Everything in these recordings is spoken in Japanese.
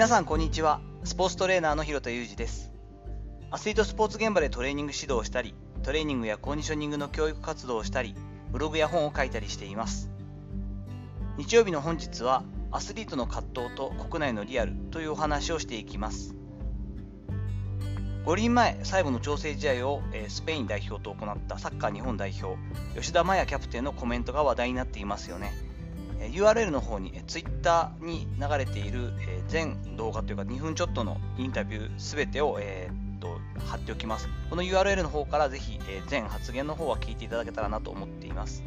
皆さんこんにちは。スポーツトレーナーの広田裕二です。アスリートスポーツ現場でトレーニング指導をしたりトレーニングやコンディショニングの教育活動をしたりブログや本を書いたりしています。日曜日の本日はアスリートの葛藤と国内のリアルというお話をしていきます。五輪前最後の調整試合をスペイン代表と行ったサッカー日本代表吉田麻也キャプテンのコメントが話題になっていますよね。URL の方に Twitter に流れている全動画というか2分ちょっとのインタビューすべてを、えー、と貼っておきます。この URL の方からぜひ全発言の方は聞いていただけたらなと思っています。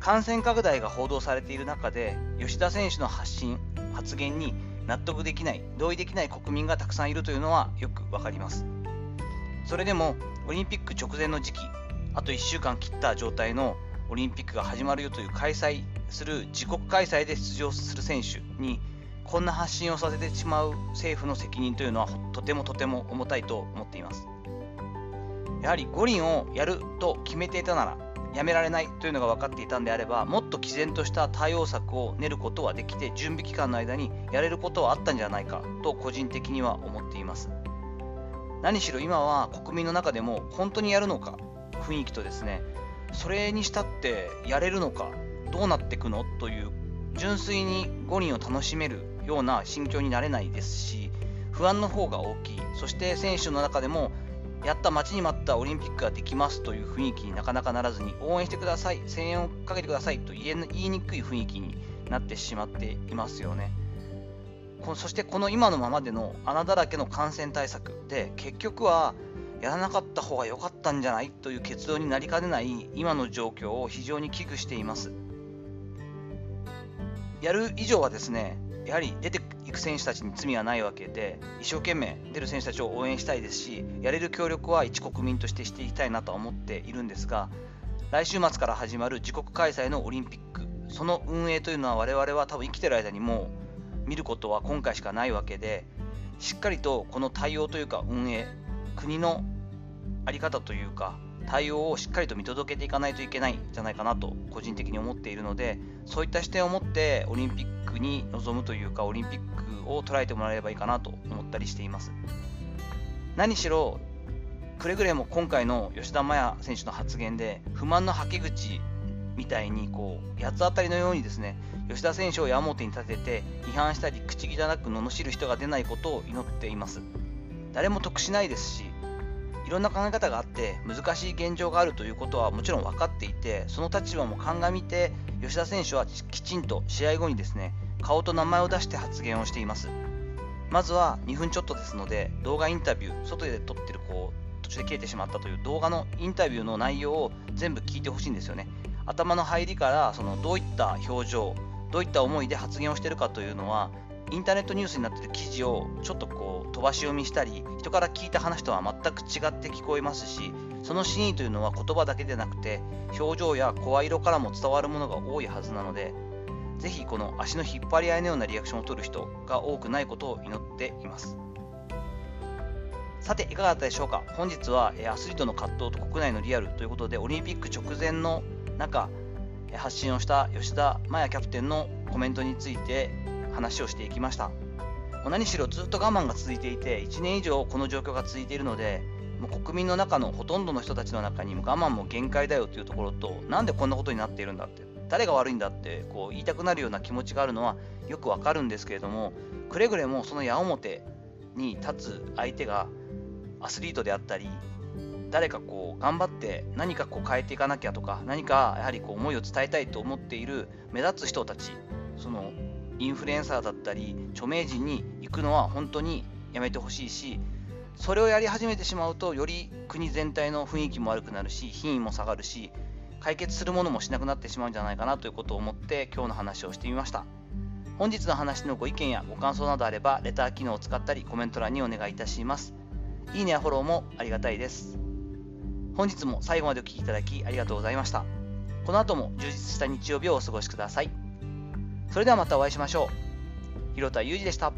感染拡大が報道されている中で吉田選手の発信発言に納得できない同意できない国民がたくさんいるというのはよくわかります。それでもオリンピック直前の時期あと1週間切った状態のオリンピックが始まるよという開催する自国開催で出場する選手にこんな発信をさせてしまう政府の責任というのはとてもとても重たいと思っています。やはり五輪をやると決めていたならやめられないというのが分かっていたんであればもっと毅然とした対応策を練ることはできて準備期間の間にやれることはあったんじゃないかと個人的には思っています。何しろ今は国民の中でも本当にやるのか雰囲気とですねそれにしたってやれるのかどうなっていくのという純粋に五輪を楽しめるような心境になれないですし不安の方が大きい。そして選手の中でもやった待ちに待ったオリンピックができますという雰囲気になかなかならずに応援してください声援をかけてくださいと言え言いにくい雰囲気になってしまっていますよね。そしてこの今のままでの穴だらけの感染対策で結局はやらなかった方が良かったんじゃない？という結論になりかねない今の状況を非常に危惧しています。やる以上はですねやはり出ていく選手たちに罪はないわけで一生懸命出る選手たちを応援したいですしやれる協力は一国民としてしていきたいなとは思っているんですが来週末から始まる自国開催のオリンピックその運営というのは我々は多分生きてる間にもう見ることは今回しかないわけでしっかりとこの対応というか運営国の在り方というか対応をしっかりと見届けていかないといけないんじゃないかなと個人的に思っているのでそういった視点を持ってオリンピックに臨むというかオリンピックを捉えてもらえればいいかなと思ったりしています。何しろくれぐれも今回の吉田麻也選手の発言で不満のはけ口みたいにこう八つ当たりのようにですね吉田選手を矢面に立てて批判したり口汚く罵る人が出ないことを祈っています。誰も得しないですしいろんな考え方があって難しい現状があるということはもちろん分かっていてその立場も鑑みて吉田選手はきちんと試合後にですね顔と名前を出して発言をしています。まずは2分ちょっとですので動画インタビュー外で撮ってるこう途中で切れてしまったという動画のインタビューの内容を全部聞いてほしいんですよね。頭の入りからそのどういった表情どういった思いで発言をしているかというのはインターネットニュースになっている記事をちょっとこう飛ばし読みしたり人から聞いた話とは全く違って聞こえますしその真意というのは言葉だけでなくて表情や声色からも伝わるものが多いはずなのでぜひこの足の引っ張り合いのようなリアクションを取る人が多くないことを祈っています。さていかがだったでしょうか？本日はアスリートの葛藤と国内のリアルということでオリンピック直前の中発信をした吉田麻也キャプテンのコメントについて話をしていきました。何しろずっと我慢が続いていて1年以上この状況が続いているのでもう国民の中のほとんどの人たちの中にも我慢も限界だよというところとなんでこんなことになっているんだって誰が悪いんだってこう言いたくなるような気持ちがあるのはよくわかるんですけれどもくれぐれもその矢面に立つ相手がアスリートであったり誰かこう頑張って何かこう変えていかなきゃとか何かやはりこう思いを伝えたいと思っている目立つ人たちそのインフルエンサーだったり著名人に行くのは本当にやめてほしいしそれをやり始めてしまうとより国全体の雰囲気も悪くなるし品位も下がるし解決するものもしなくなってしまうんじゃないかなということを思って今日の話をしてみました。本日の話のご意見やご感想などあればレター機能を使ったりコメント欄にお願いいたします。いいねやフォローもありがたいです。本日も最後までお聴きいただきありがとうございました。この後も充実した日曜日をお過ごしください。それではまたお会いしましょう広田裕二でした。